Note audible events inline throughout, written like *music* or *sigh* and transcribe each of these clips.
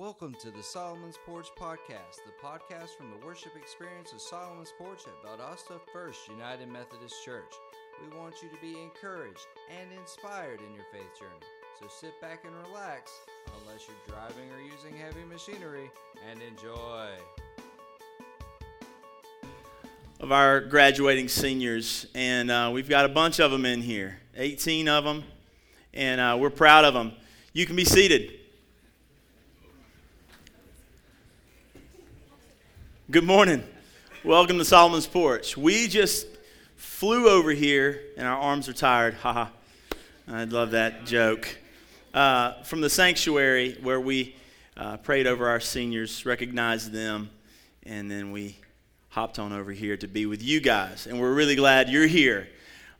Welcome to the Solomon's Porch Podcast, the podcast from the worship experience of Solomon's Porch at Valdosta First United Methodist Church. We want you to be encouraged and inspired in your faith journey. So sit back and relax, unless you're driving or using heavy machinery, and enjoy. Of our graduating seniors, and uh, we've got a bunch of them in here 18 of them, and uh, we're proud of them. You can be seated. Good morning. Welcome to Solomon's Porch. We just flew over here and our arms are tired. Haha. I love that joke. Uh, from the sanctuary where we uh, prayed over our seniors, recognized them, and then we hopped on over here to be with you guys. And we're really glad you're here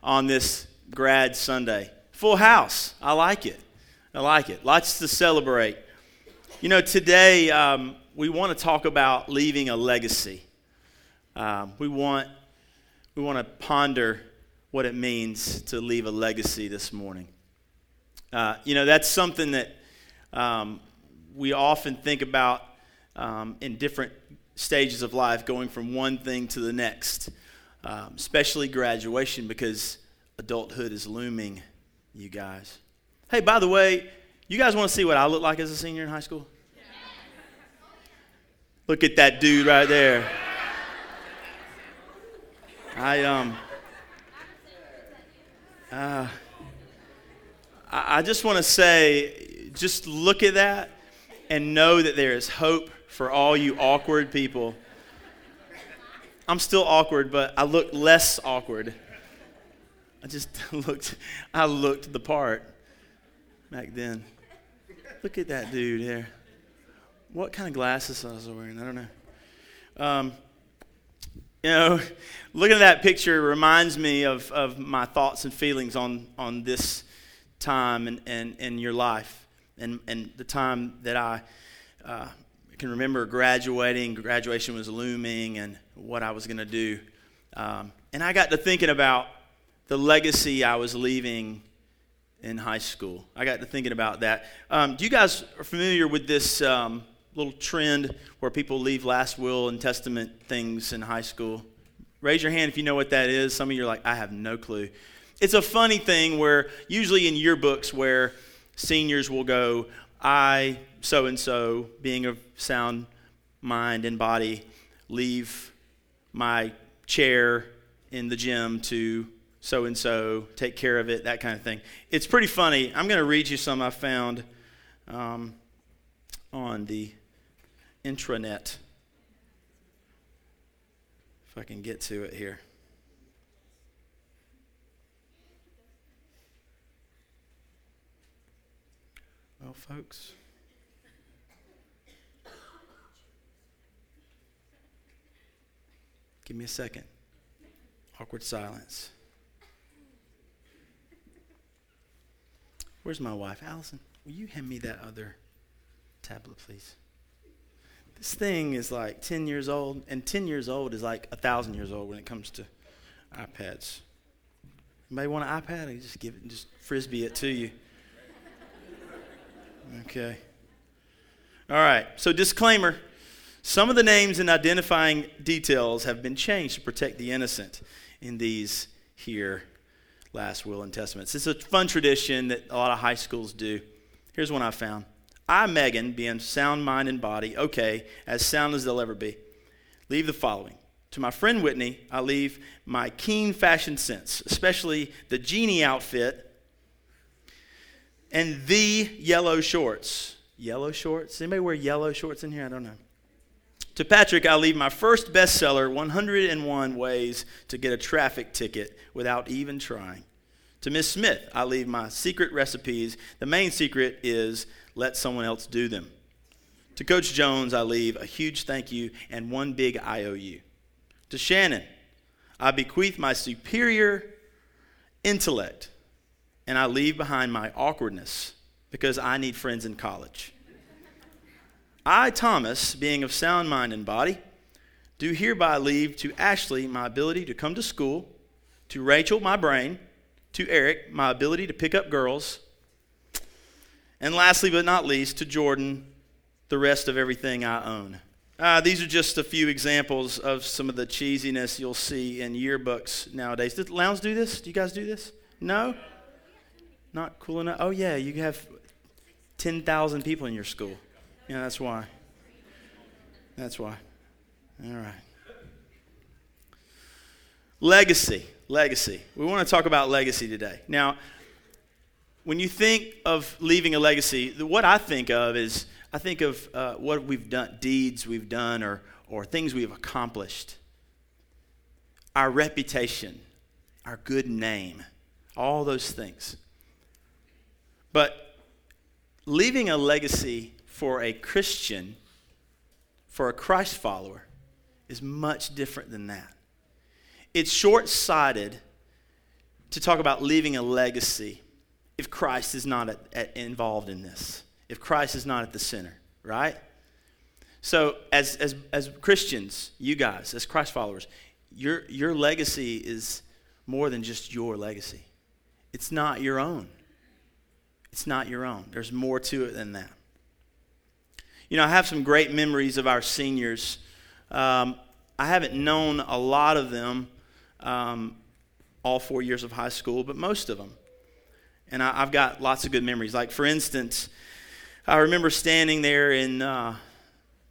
on this grad Sunday. Full house. I like it. I like it. Lots to celebrate. You know, today, um, we want to talk about leaving a legacy. Um, we want we want to ponder what it means to leave a legacy this morning. Uh, you know, that's something that um, we often think about um, in different stages of life, going from one thing to the next, um, especially graduation, because adulthood is looming, you guys. Hey, by the way, you guys want to see what I look like as a senior in high school? Look at that dude right there. I um uh, I just want to say, just look at that and know that there is hope for all you awkward people. I'm still awkward, but I look less awkward. I just *laughs* looked, I looked the part back then. Look at that dude there what kind of glasses I was wearing. I don't know. Um, you know, looking at that picture reminds me of, of my thoughts and feelings on, on this time and, and, and your life and, and the time that I uh, can remember graduating. Graduation was looming and what I was going to do. Um, and I got to thinking about the legacy I was leaving in high school. I got to thinking about that. Um, do you guys are familiar with this um, little trend where people leave last will and testament things in high school? Raise your hand if you know what that is. Some of you are like, I have no clue. It's a funny thing where usually in yearbooks where seniors will go, I, so and so, being of sound mind and body, leave my chair in the gym to so and so, take care of it, that kind of thing. It's pretty funny. I'm going to read you some I found um, on the intranet. If I can get to it here. Well, folks. Give me a second. Awkward silence. Where's my wife? Allison, will you hand me that other tablet, please? This thing is like 10 years old, and 10 years old is like a 1,000 years old when it comes to iPads. Anybody want an iPad? I just give it, just frisbee it to you. Okay. All right. So, disclaimer some of the names and identifying details have been changed to protect the innocent in these here last will and testaments. It's a fun tradition that a lot of high schools do. Here's one I found. I, Megan, being sound mind and body, okay, as sound as they'll ever be, leave the following. To my friend Whitney, I leave my keen fashion sense, especially the genie outfit and the yellow shorts. Yellow shorts? Anybody wear yellow shorts in here? I don't know. To Patrick, I leave my first bestseller, 101 Ways to Get a Traffic Ticket Without Even Trying. To Miss Smith, I leave my secret recipes. The main secret is let someone else do them. To Coach Jones, I leave a huge thank you and one big IOU. To Shannon, I bequeath my superior intellect and I leave behind my awkwardness because I need friends in college. I, Thomas, being of sound mind and body, do hereby leave to Ashley my ability to come to school, to Rachel my brain, to Eric my ability to pick up girls, and lastly, but not least, to Jordan, the rest of everything I own. Uh, these are just a few examples of some of the cheesiness you'll see in yearbooks nowadays. Did Lowndes do this? Do you guys do this? No? Not cool enough? Oh, yeah, you have 10,000 people in your school. Yeah, that's why. That's why. All right. Legacy. Legacy. We want to talk about legacy today. Now, when you think of leaving a legacy, what I think of is I think of uh, what we've done, deeds we've done, or, or things we've accomplished. Our reputation, our good name, all those things. But leaving a legacy for a Christian, for a Christ follower, is much different than that. It's short sighted to talk about leaving a legacy if Christ is not at, at, involved in this if Christ is not at the center, right? So, as, as, as Christians, you guys, as Christ followers, your, your legacy is more than just your legacy. It's not your own. It's not your own. There's more to it than that. You know, I have some great memories of our seniors. Um, I haven't known a lot of them um, all four years of high school, but most of them. And I, have got lots of good memories. Like, for instance, I remember standing there in uh,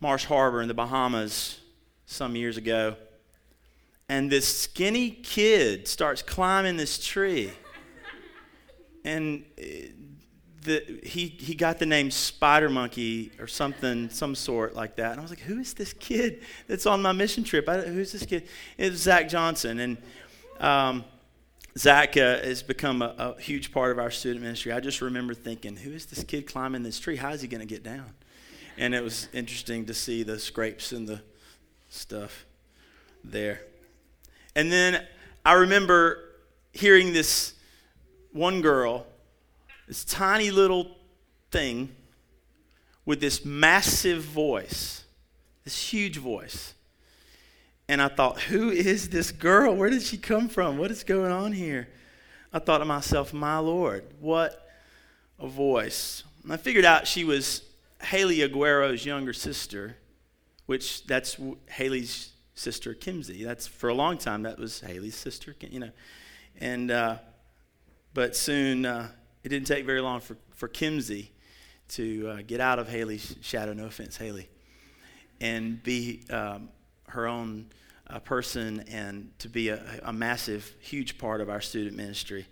Marsh Harbor in the Bahamas some years ago, and this skinny kid starts climbing this tree. And uh, the, he, he got the name Spider Monkey or something, some sort like that. And I was like, who is this kid that's on my mission trip? I, who's this kid? It was Zach Johnson. And um, Zach uh, has become a, a, huge part of our student ministry. I just remember thinking, who is this kid climbing this tree? How is he going to get down? And it was interesting to see the scrapes and the stuff there. And then I remember hearing this one girl, this tiny little thing with this massive voice, this huge voice. And I thought, who is this girl? Where did she come from? What is going on here? I thought to myself, my Lord, what a voice. And I figured out she was Haley Aguero's younger sister, which that's Haley's sister, Kimsey. That's for a long time, that was Haley's sister, you know. And, uh, but soon, uh, it didn't take very long for, for Kimsey to uh, get out of Haley's shadow, no offense, Haley, and be um, her own a person and to be a, a massive, huge part of our student ministry.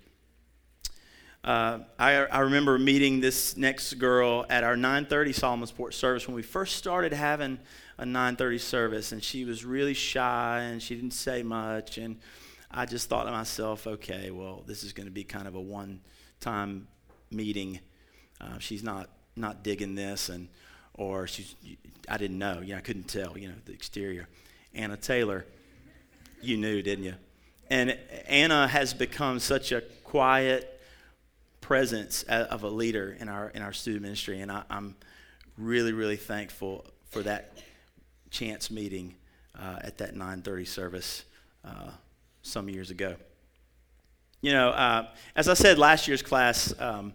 Uh, I, I, remember meeting this next girl at our 9:30 Solomon's Porch service when we first started having a 9:30 service, and she was really shy and she didn't say much, and I just thought to myself, okay, well, this is going to be kind of a one-time meeting. Uh, she's not not digging this, and or she's I didn't know, you know, I couldn't tell, you know, the exterior. Anna Taylor. You knew, didn't you? And Anna has become such a quiet presence of a leader in our in our student ministry, and I, am really really thankful for that chance meeting uh, at that 9:30 service uh, some years ago. You know, uh, as I said last year's class, um,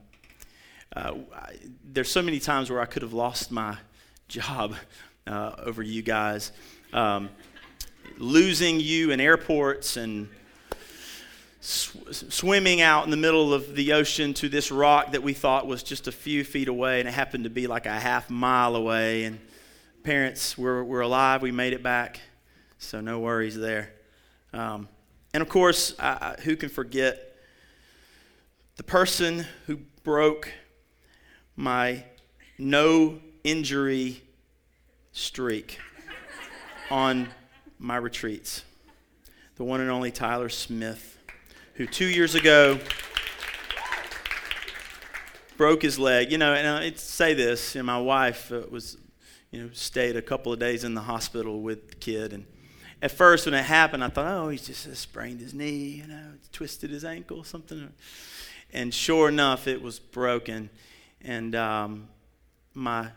uh, I, there's so many times where I could have lost my job uh, over you guys um, losing you in airports and sw- swimming out in the middle of the ocean to this rock that we thought was just a few feet away, and it happened to be like a half mile away. And parents, we're, we're alive, we made it back, so no worries there. Um, and of course, who can forget the person who broke my no injury streak? on my retreats. The one and only Tyler Smith, who two years ago broke his leg. You know, and I say this, you know, my wife uh, was, you know, stayed a couple of days in the hospital with the kid. And at first, when it happened, I thought, oh, he's just sprained his knee, you know, twisted his ankle, something. And sure enough, it was broken. And um, my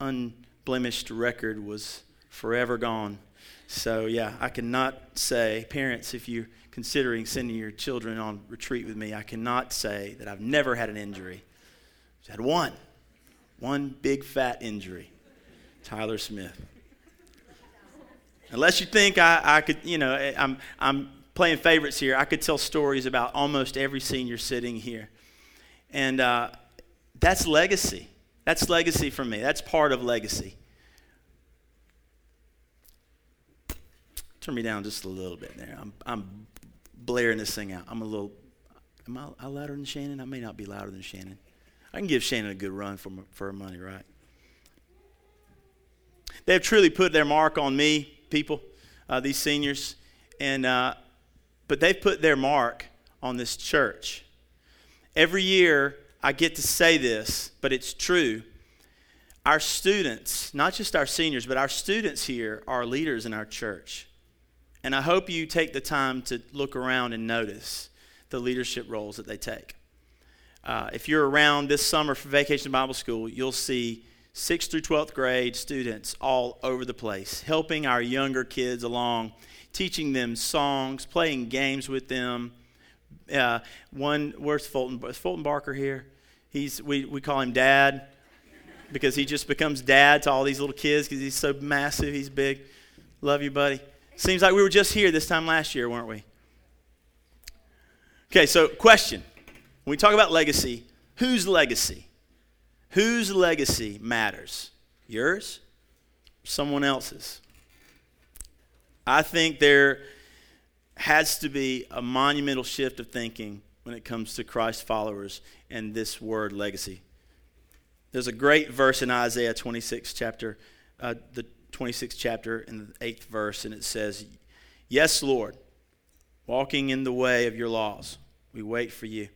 unblemished record was forever gone. So, yeah, I cannot say, parents, if you're considering sending your children on retreat with me, I cannot say that I've never had an injury. I've had one, one big fat injury. Tyler Smith. Unless you think I, I could, you know, I'm, I'm playing favorites here. I could tell stories about almost every senior sitting here. And uh, that's legacy. That's legacy for me. That's part of legacy. Turn me down just a little bit there. I'm, I'm blaring this thing out. I'm a little, am I, I louder than Shannon? I may not be louder than Shannon. I can give Shannon a good run for, for her money, right? They have truly put their mark on me, people, uh, these seniors, and uh, but they've put their mark on this church. Every year, I get to say this, but it's true. Our students, not just our seniors, but our students here are leaders in our church. And I hope you take the time to look around and notice the leadership roles that they take. Uh, if you're around this summer for Vacation Bible School, you'll see 6th through 12th grade students all over the place, helping our younger kids along, teaching them songs, playing games with them. Uh, one, where's Fulton? Is Fulton Barker here? He's, we, we call him Dad because he just becomes dad to all these little kids because he's so massive, he's big. Love you, buddy. Seems like we were just here this time last year, weren't we? Okay, so question. When we talk about legacy, whose legacy? Whose legacy matters? Yours? Someone else's? I think there has to be a monumental shift of thinking when it comes to Christ followers and this word legacy. There's a great verse in Isaiah 26 chapter, uh, the 26th chapter in the eighth verse, and it says, "Yes, Lord, walking in the way of your laws, we wait for you."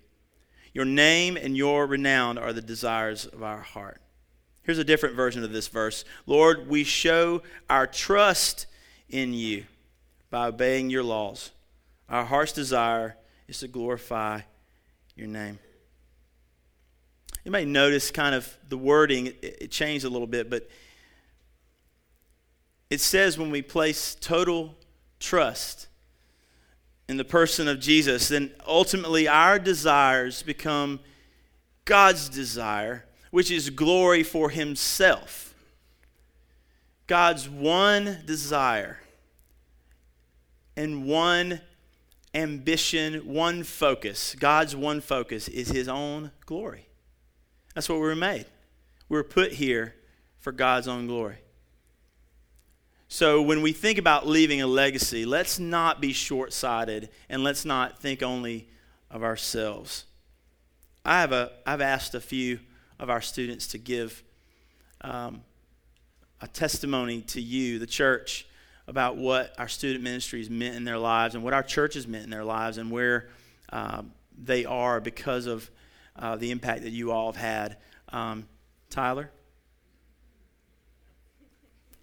Your name and your renown are the desires of our heart. Here's a different version of this verse Lord, we show our trust in you by obeying your laws. Our heart's desire is to glorify your name. You may notice kind of the wording, it, changed a little bit, but it says when we place total trust in the person of Jesus, then ultimately our desires become God's desire, which is glory for Himself. God's one desire and one ambition, one focus, God's one focus is His own glory. That's what we were made. We were put here for God's own glory. So when we think about leaving a legacy, let's not be short sighted and let's not think only of ourselves. I have a, I've asked a few of our students to give um, a testimony to you, the church, about what our student ministries meant in their lives and what our churches meant in their lives and where um, they are because of uh, the impact that you all have had. Um, Tyler?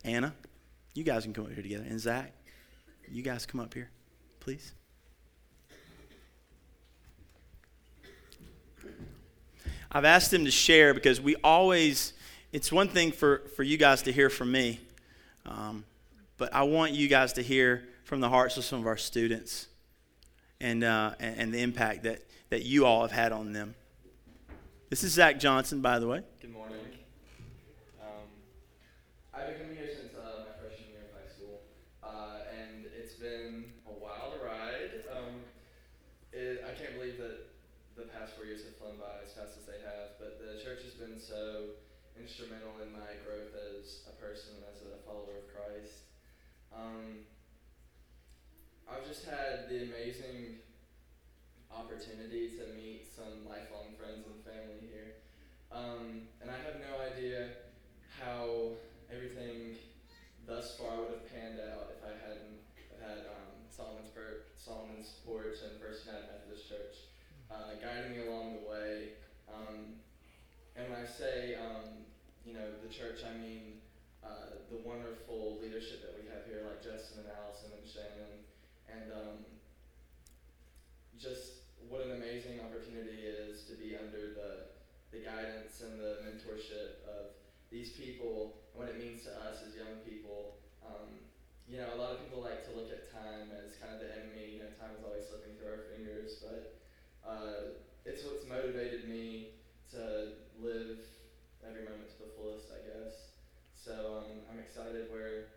Anna? You guys can come up here together. And Zach, you guys come up here, please. I've asked them to share because we always, it's one thing for, for you guys to hear from me, um, but I want you guys to hear from the hearts of some of our students and, uh, and, and the impact that, that you all have had on them. This is Zach Johnson, by the way. Good morning. Um, I've been coming here since uh, my freshman year of high school, uh, and it's been a wild ride. Um, it, I can't believe that the past four years have flown by as fast as they have, but the church has been so instrumental in my growth as a person, as a follower of Christ. Um, I've just had the amazing opportunity to meet some lifelong friends and family here. Um, and I have no idea how everything thus far would have panned out if I hadn't had um, Solomon's, per- Solomon's Porch and First United Methodist Church uh, guiding me along the way. Um, and when I say, um, you know, the church, I mean uh, the wonderful leadership that we have here, like Justin and Allison and Shannon, and um, just what an amazing opportunity it is to be under the, the guidance and the mentorship of these people and what it means to us as young people. Um, you know, a lot of people like to look at time as kind of the enemy. You know, time is always slipping through our fingers, but uh, it's what's motivated me to live every moment to the fullest, I guess. So, um, I'm excited where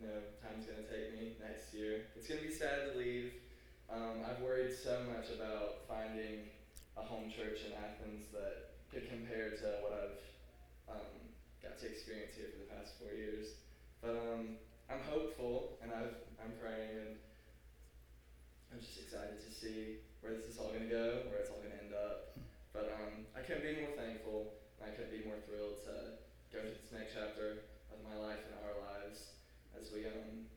you know time's gonna take me next year. It's gonna be sad to leave. Um, I've worried so much about finding a home church in Athens that could compare to what I've um, got to experience here for the past four years. But um, I'm hopeful, and I've, I'm praying, and I'm just excited to see where this is all gonna go, where it's all gonna end up. But um, I couldn't be more thankful, and I couldn't be more thrilled to go to this next chapter of my life and our lives as we um,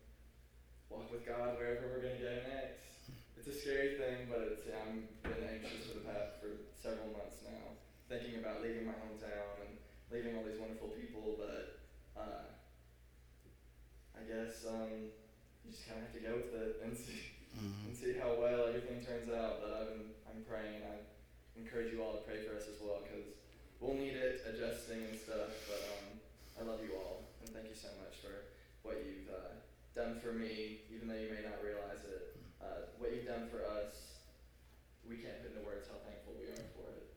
walk with God wherever we're going to go next. It's a scary thing, but it's, I'm been anxious for the past for several months now, thinking about leaving my hometown and leaving all these wonderful people. But uh, I guess um, you just kind of have to go with it and see mm-hmm. and see how well everything turns out. But I'm I'm praying and I encourage you all to pray for us as well because we'll need it adjusting and stuff. But um, I love you all, and thank you so much for what you've uh, done for me, even though you may not realize it. Uh, what you've done for us, we can't put into words how thankful we are for it.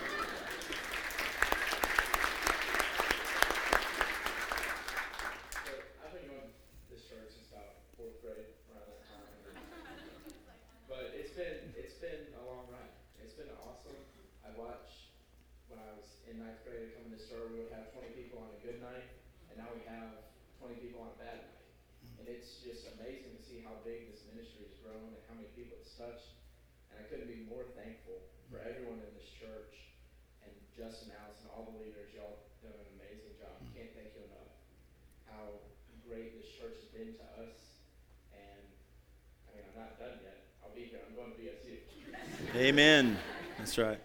Amen. That's right.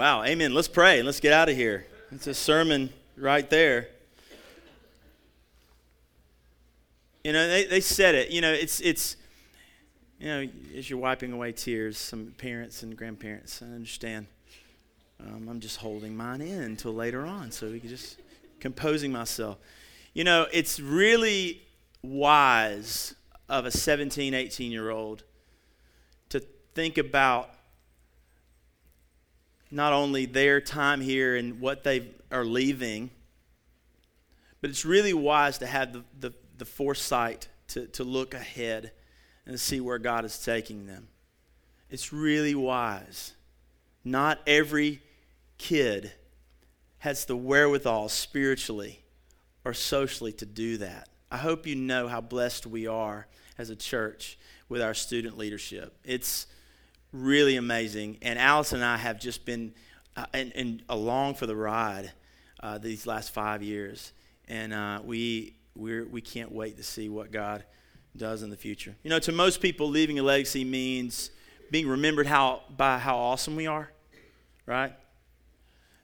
Wow, amen. Let's pray let's get out of here. It's a sermon right there. You know, they, they said it. You know, it's, it's, you know, as you're wiping away tears, some parents and grandparents, I understand. Um, I'm just holding mine in until later on, so we can just composing myself. You know, it's really wise of a 17, 18 year old to think about not only their time here and what they are leaving, but it's really wise to have the, the, the foresight to, to look ahead and see where God is taking them. It's really wise. Not every kid has the wherewithal spiritually or socially to do that. I hope you know how blessed we are as a church with our student leadership. It's really amazing. And Alice and I have just been uh, and, and, along for the ride uh, these last five years, and uh, we we we can't wait to see what God does in the future. You know, to most people, leaving a legacy means being remembered how by how awesome we are, right?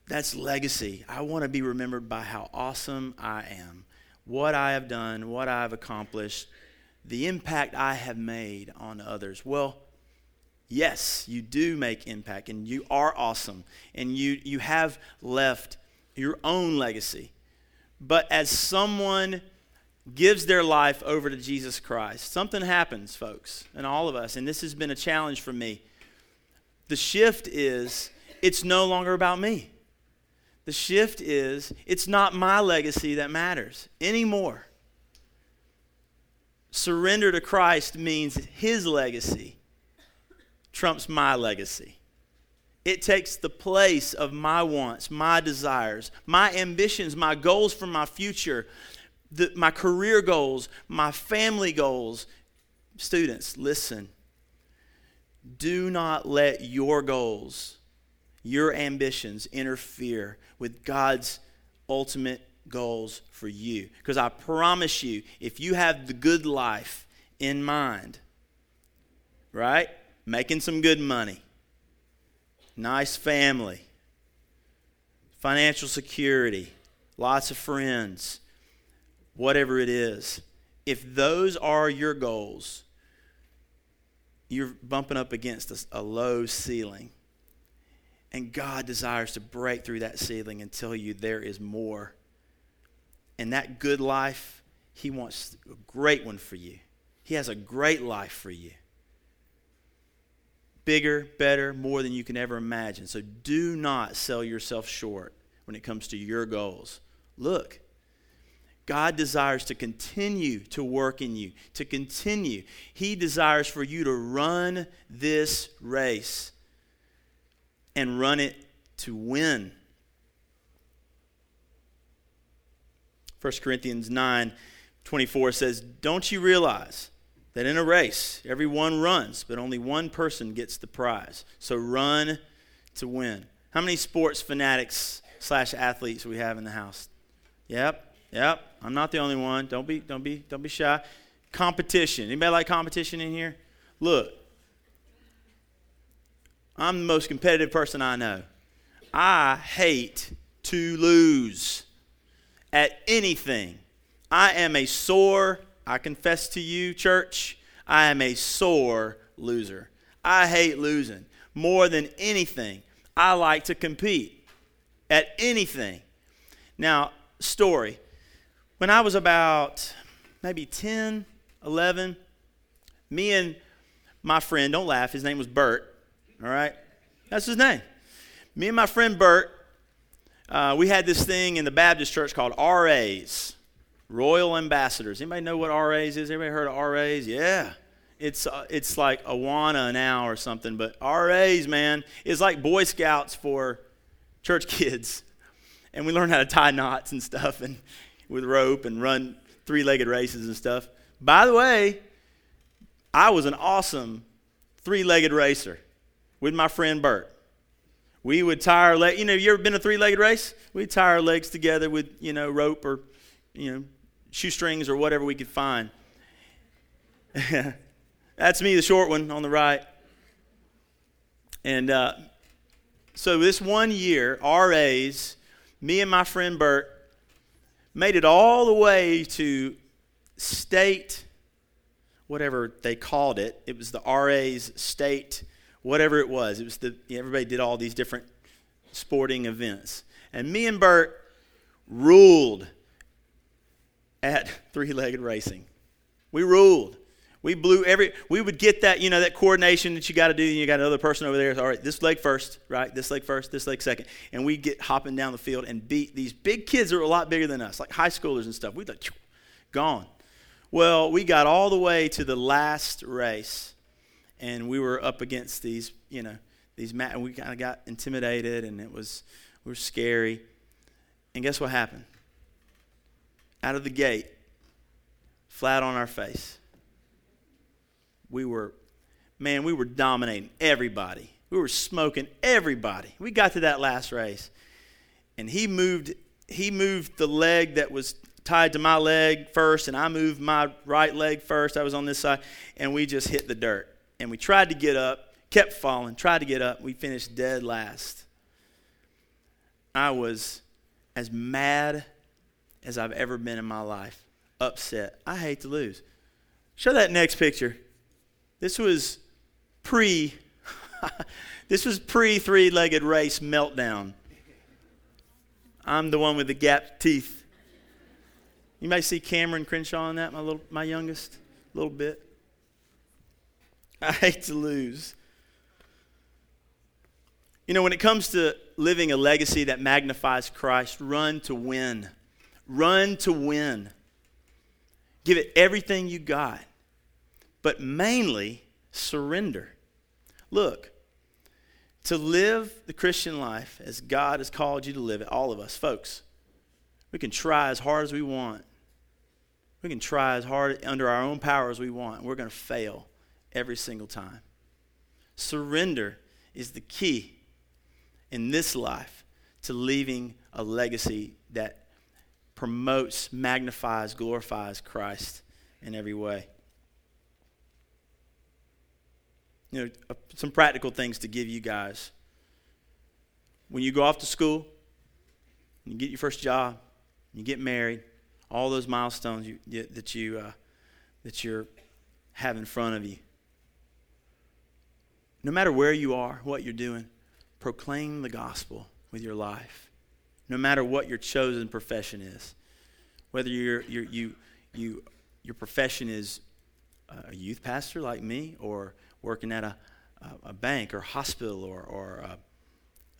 That's legacy. I want to be remembered by how awesome I am, what I have done, what I have accomplished, the impact I have made on others. Well, Yes, you do make impact and you are awesome and you, you have left your own legacy. But as someone gives their life over to Jesus Christ, something happens, folks, and all of us, and this has been a challenge for me. The shift is it's no longer about me. The shift is it's not my legacy that matters anymore. Surrender to Christ means his legacy trumps my legacy. It takes the place of my wants, my desires, my ambitions, my goals for my future, the, my career goals, my family goals. Students, listen. Do not let your goals, your ambitions interfere with God's ultimate goals for you. Because I promise you, if you have the good life in mind, right? Making some good money, nice family, financial security, lots of friends, whatever it is, if those are your goals, you're bumping up against a, a, low ceiling. And God desires to break through that ceiling and tell you there is more. And that good life, He wants a great one for you. He has a great life for you. Bigger, better, more than you can ever imagine. So do not sell yourself short when it comes to your goals. Look, God desires to continue to work in you, to continue. He desires for you to run this race and run it to win. 1 Corinthians 9 24 says, Don't you realize that in a race, everyone runs, but only one person gets the prize? So run to win. How many sports fanatics slash athletes we have in the house? Yep, Yep, I'm not the only one. Don't be, don't be, don't be shy. Competition. Anybody like competition in here? Look, I'm the most competitive person I know. I hate to lose at anything. I am a sore, I confess to you, church, I am a sore loser. I hate losing more than anything. I like to compete at anything. Now, story. When I was about maybe 10, 11, me and my friend, don't laugh, his name was Bert, all right? That's his name. Me and my friend Bert, uh, we had this thing in the Baptist church called RAs, Royal Ambassadors. Anybody know what RAs is? Everybody heard of RAs? Yeah. It's, uh, it's like Awana now or something, but RAs, man, is like Boy Scouts for church *laughs* kids. And we learn how to tie knots and stuff. And with rope and run three legged races and stuff. By the way, I was an awesome three legged racer with my friend Bert. We would tie our leg. You know, you ever been a three legged race? We'd tie our legs together with, you know, rope or, you know, shoestrings or whatever we could find. *laughs* That's me, the short one on the right. And uh, so this one year, RAs, me and my friend Bert, made it all the way to state, whatever they called it. It was the RA's state, whatever it was. It was the everybody did all these different sporting events, and me and Bert ruled at three-legged racing. We ruled. We blew every, we would get that, you know, that coordination that you got to do. And you got another person over there. All right, this leg first, right? This leg first, this leg second. And we get hopping down the field and beat these big kids that are a lot bigger than us, like high schoolers and stuff. We'd like, gone. Well, we got all the way to the last race. And we were up against these, you know, these, ma- and we kind of got intimidated and it was, we were scary. And guess what happened? Out of the gate, flat on our face we were, man, we were dominating everybody. We were smoking everybody. We got to that last race, and he moved. He moved the leg that was tied to my leg first, and I moved my right leg first. I was on this side, and we just hit the dirt. And we tried to get up, kept falling, tried to get up. We finished dead last. I was as mad as I've ever been in my life, upset. I hate to lose. Show that next picture. This was pre *laughs* this was pre three-legged race meltdown. I'm the one with the gap teeth. You may see Cameron Crenshaw in that, my little, my youngest, a little bit. I hate to lose. You know, when it comes to living a legacy that magnifies Christ, run to win. Run to win. Give it everything you got, but mainly surrender. Look, to live the Christian life as God has called you to live it, all of us, folks, we can try as hard as we want. We can try as hard under our own power as we want. We're going to fail every single time. Surrender is the key in this life to leaving a legacy that promotes, magnifies, glorifies Christ in every way. You know, uh, some practical things to give you guys. When you go off to school, you get your first job, you get married, all those milestones you, you, that you uh, that you're have in front of you. No matter where you are, what you're doing, proclaim the gospel with your life. No matter what your chosen profession is, whether you're, you're, you you your profession is uh, a youth pastor like me, or working at a, a, a bank or hospital or, or a,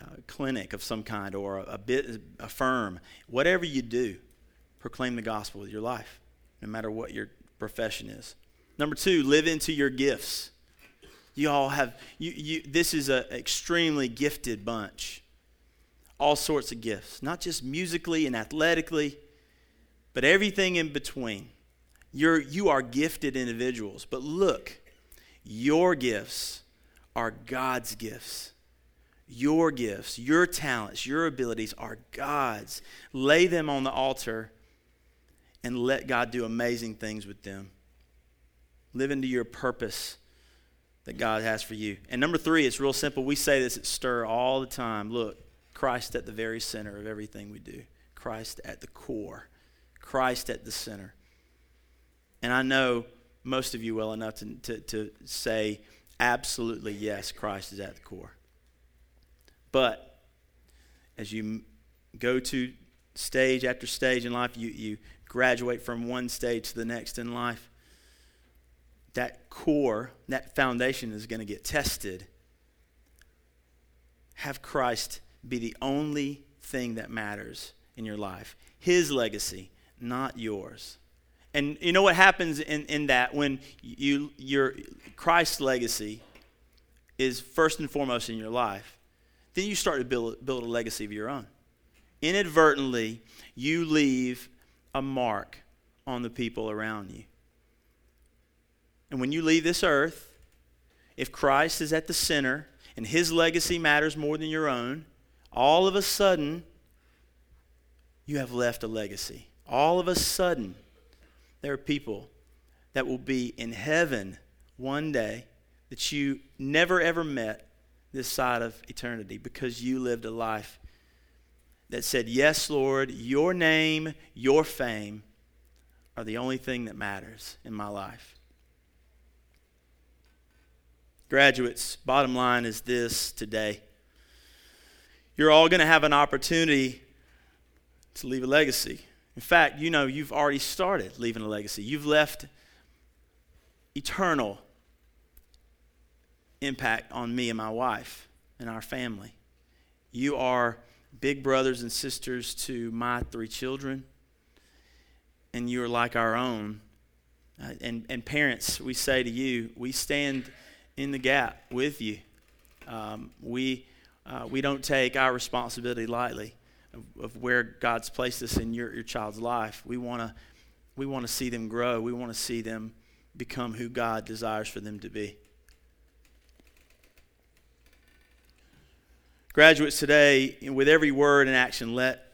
a, clinic of some kind or a, a, bit, a firm, whatever you do, proclaim the gospel with your life, no matter what your profession is. Number two, live into your gifts. You all have, you, you, this is an extremely gifted bunch. All sorts of gifts, not just musically and athletically, but everything in between. You're, you are gifted individuals. But look, your gifts are God's gifts. Your gifts, your talents, your abilities are God's. Lay them on the altar and let God do amazing things with them. Live into your purpose that God has for you. And number three, it's real simple. We say this at Stir all the time. Look, Christ at the very center of everything we do, Christ at the core, Christ at the center. And I know most of you well enough to, to, to say, absolutely, yes, Christ is at the core. But as you go to stage after stage in life, you, you graduate from one stage to the next in life, that core, that foundation is going to get tested. Have Christ be the only thing that matters in your life. His legacy, not yours. And you know what happens in, in that when you your Christ's legacy is first and foremost in your life, then you start to build, build a legacy of your own. Inadvertently, you leave a mark on the people around you. And when you leave this earth, if Christ is at the center and his legacy matters more than your own, all of a sudden, you have left a legacy. All of a sudden, there are people that will be in heaven one day that you never ever met this side of eternity because you lived a life that said, Yes, Lord, your name, your fame are the only thing that matters in my life. Graduates, bottom line is this today. You're all going to have an opportunity to leave a legacy. In fact, you know, you've already started leaving a legacy. You've left eternal impact on me and my wife and our family. You are big brothers and sisters to my three children, and you are like our own. Uh, and, and parents, we say to you, we stand in the gap with you. Um, we, uh, we don't take our responsibility lightly of, of, where God's placed us in your, your child's life. We want to we wanna see them grow, we want to see them become who God desires for them to be. Graduates today, with every word and action, let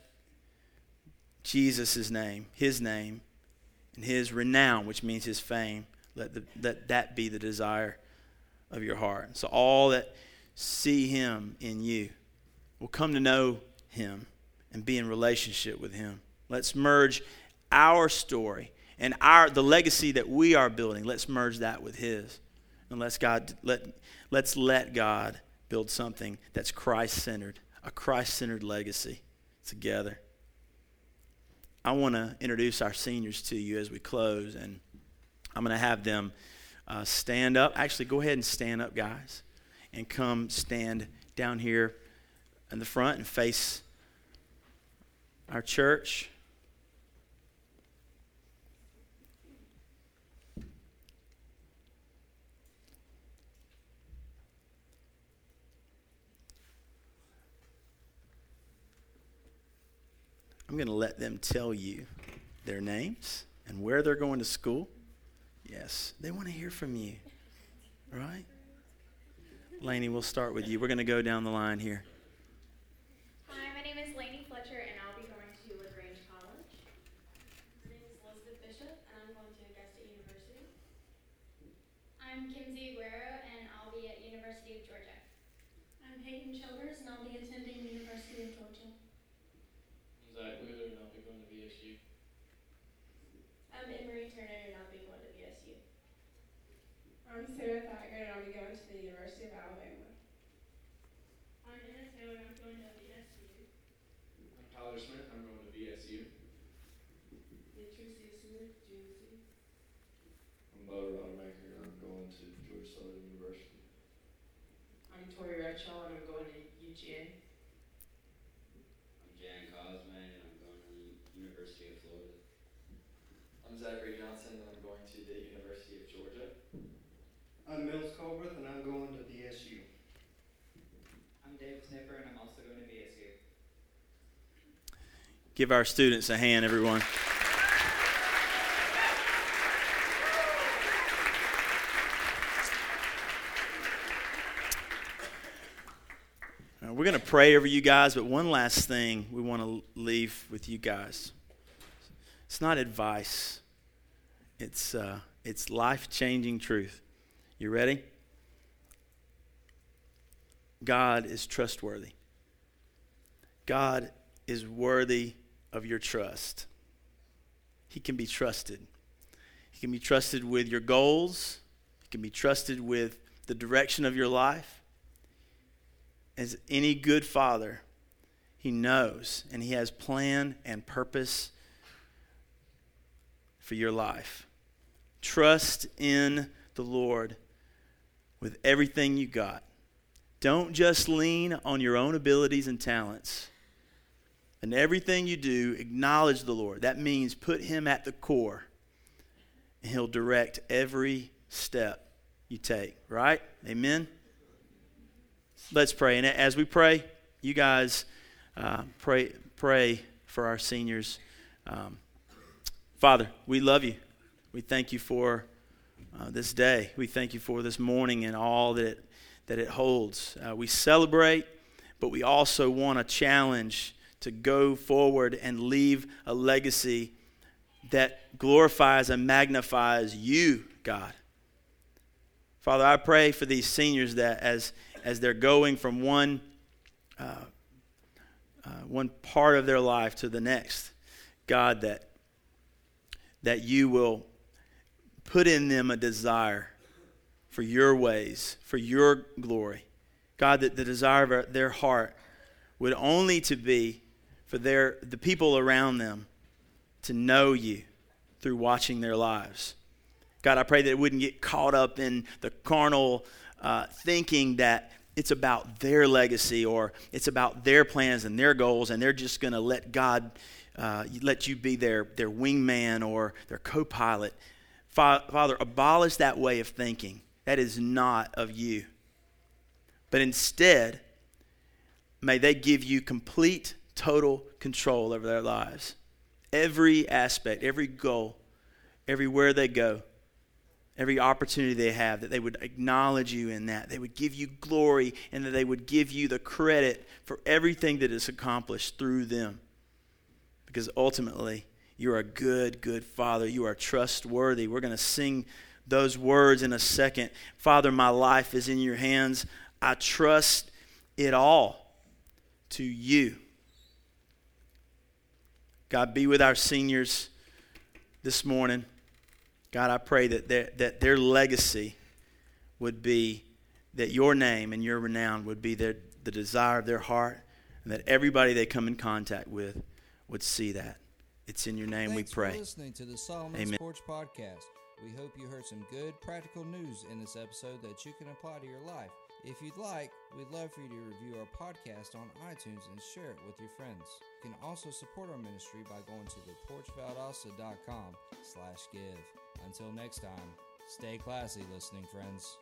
Jesus' name, his name, and his renown, which means his fame, let, the, let that be the desire of your heart. So all that see him in you We'll come to know him and be in relationship with him. Let's merge our story and our the legacy that we are building. Let's merge that with his. And let's God let let's let God build something that's Christ centered, a Christ centered legacy together. I want to introduce our seniors to you as we close, and I'm going to have them uh, stand up. Actually, go ahead and stand up, guys, and come stand down here in the front and face our church. I'm going to let them tell you their names and where they're going to school. Yes, they want to hear from you, right? Lainey, we'll start with you. We're going to go down the line here. Hi, my name is Lainey Fletcher, and I'll be going to LaGrange College. My name is Elizabeth Bishop, and I'm going to Augusta University. I'm Kimsey Aguero, and I'll be at University of Georgia. I'm Hayden Childers, and I'll be attending University of Georgia. I'm Zach Wheeler, and I'll be going to VSU. I'm Emery Turner, and I'll be going to VSU. I'm Sarah Thacker, and I'll be going to the University of Alabama. I'm Anna Taylor, and I'm going to VSU. I'm Tyler Smith, I'm going to VSU. Beatrice Smith, GMC. I'm Bo Rodemaker, and I'm going to Georgia Southern University. I'm Tori Redshaw, and I'm going to UGA. I'm Jan Cosman, and I'm going to the University of Florida. I'm Zachary Johnson, and I'm going to the University of Georgia. I'm Mills Colbert, and I'm going to VSU. I'm David Snipper, and I'm also going to VSU. Give our students a hand, everyone. We're going to pray over you guys, but one last thing we want to leave with you guys. It's not advice, it's, uh, it's life changing truth. You ready? God is trustworthy. God is worthy of your trust. He can be trusted. He can be trusted with your goals. He can be trusted with the direction of your life. As any good father, he knows and he has plan and purpose for your life. Trust in the Lord with everything you got. Don't just lean on your own abilities and talents. And everything you do, acknowledge the Lord. That means put Him at the core, and He'll direct every step you take, right? Amen? Let's pray. And as we pray, you guys uh, pray, pray for our seniors. Um, Father, we love you. We thank you for uh, this day. We thank you for this morning and all that it, that it holds. Uh, we celebrate, but we also want to challenge to go forward and leave a legacy that glorifies and magnifies you, God. Father, I pray for these seniors that as, as they're going from one, uh, uh, one part of their life to the next, God, that, that you will put in them a desire for your ways, for your glory. God, that the desire of their heart would only to be for their, the people around them to know you through watching their lives. God, I pray that it wouldn't get caught up in the carnal uh, thinking that it's about their legacy or it's about their plans and their goals, and they're just going to let God uh, let you be their, their wingman or their co pilot. Father, abolish that way of thinking. That is not of you. But instead, may they give you complete, total control over their lives. Every aspect, every goal, everywhere they go, every opportunity they have, that they would acknowledge you in that. They would give you glory and that they would give you the credit for everything that is accomplished through them. Because ultimately, you're a good, good Father. You are trustworthy. We're going to sing those words in a second. Father, my life is in your hands. I trust it all to you. God, be with our seniors this morning. God, I pray that their, that their legacy would be that your name and your renown would be their, the desire of their heart, and that everybody they come in contact with would see that. It's in your name Thanks we pray. for listening to the Solomon Amen. Sports Podcast. We hope you heard some good practical news in this episode that you can apply to your life. If you'd like, we'd love for you to review our podcast on iTunes and share it with your friends. You can also support our ministry by going to theporchvaldosta.com slash give. Until next time, stay classy, listening friends.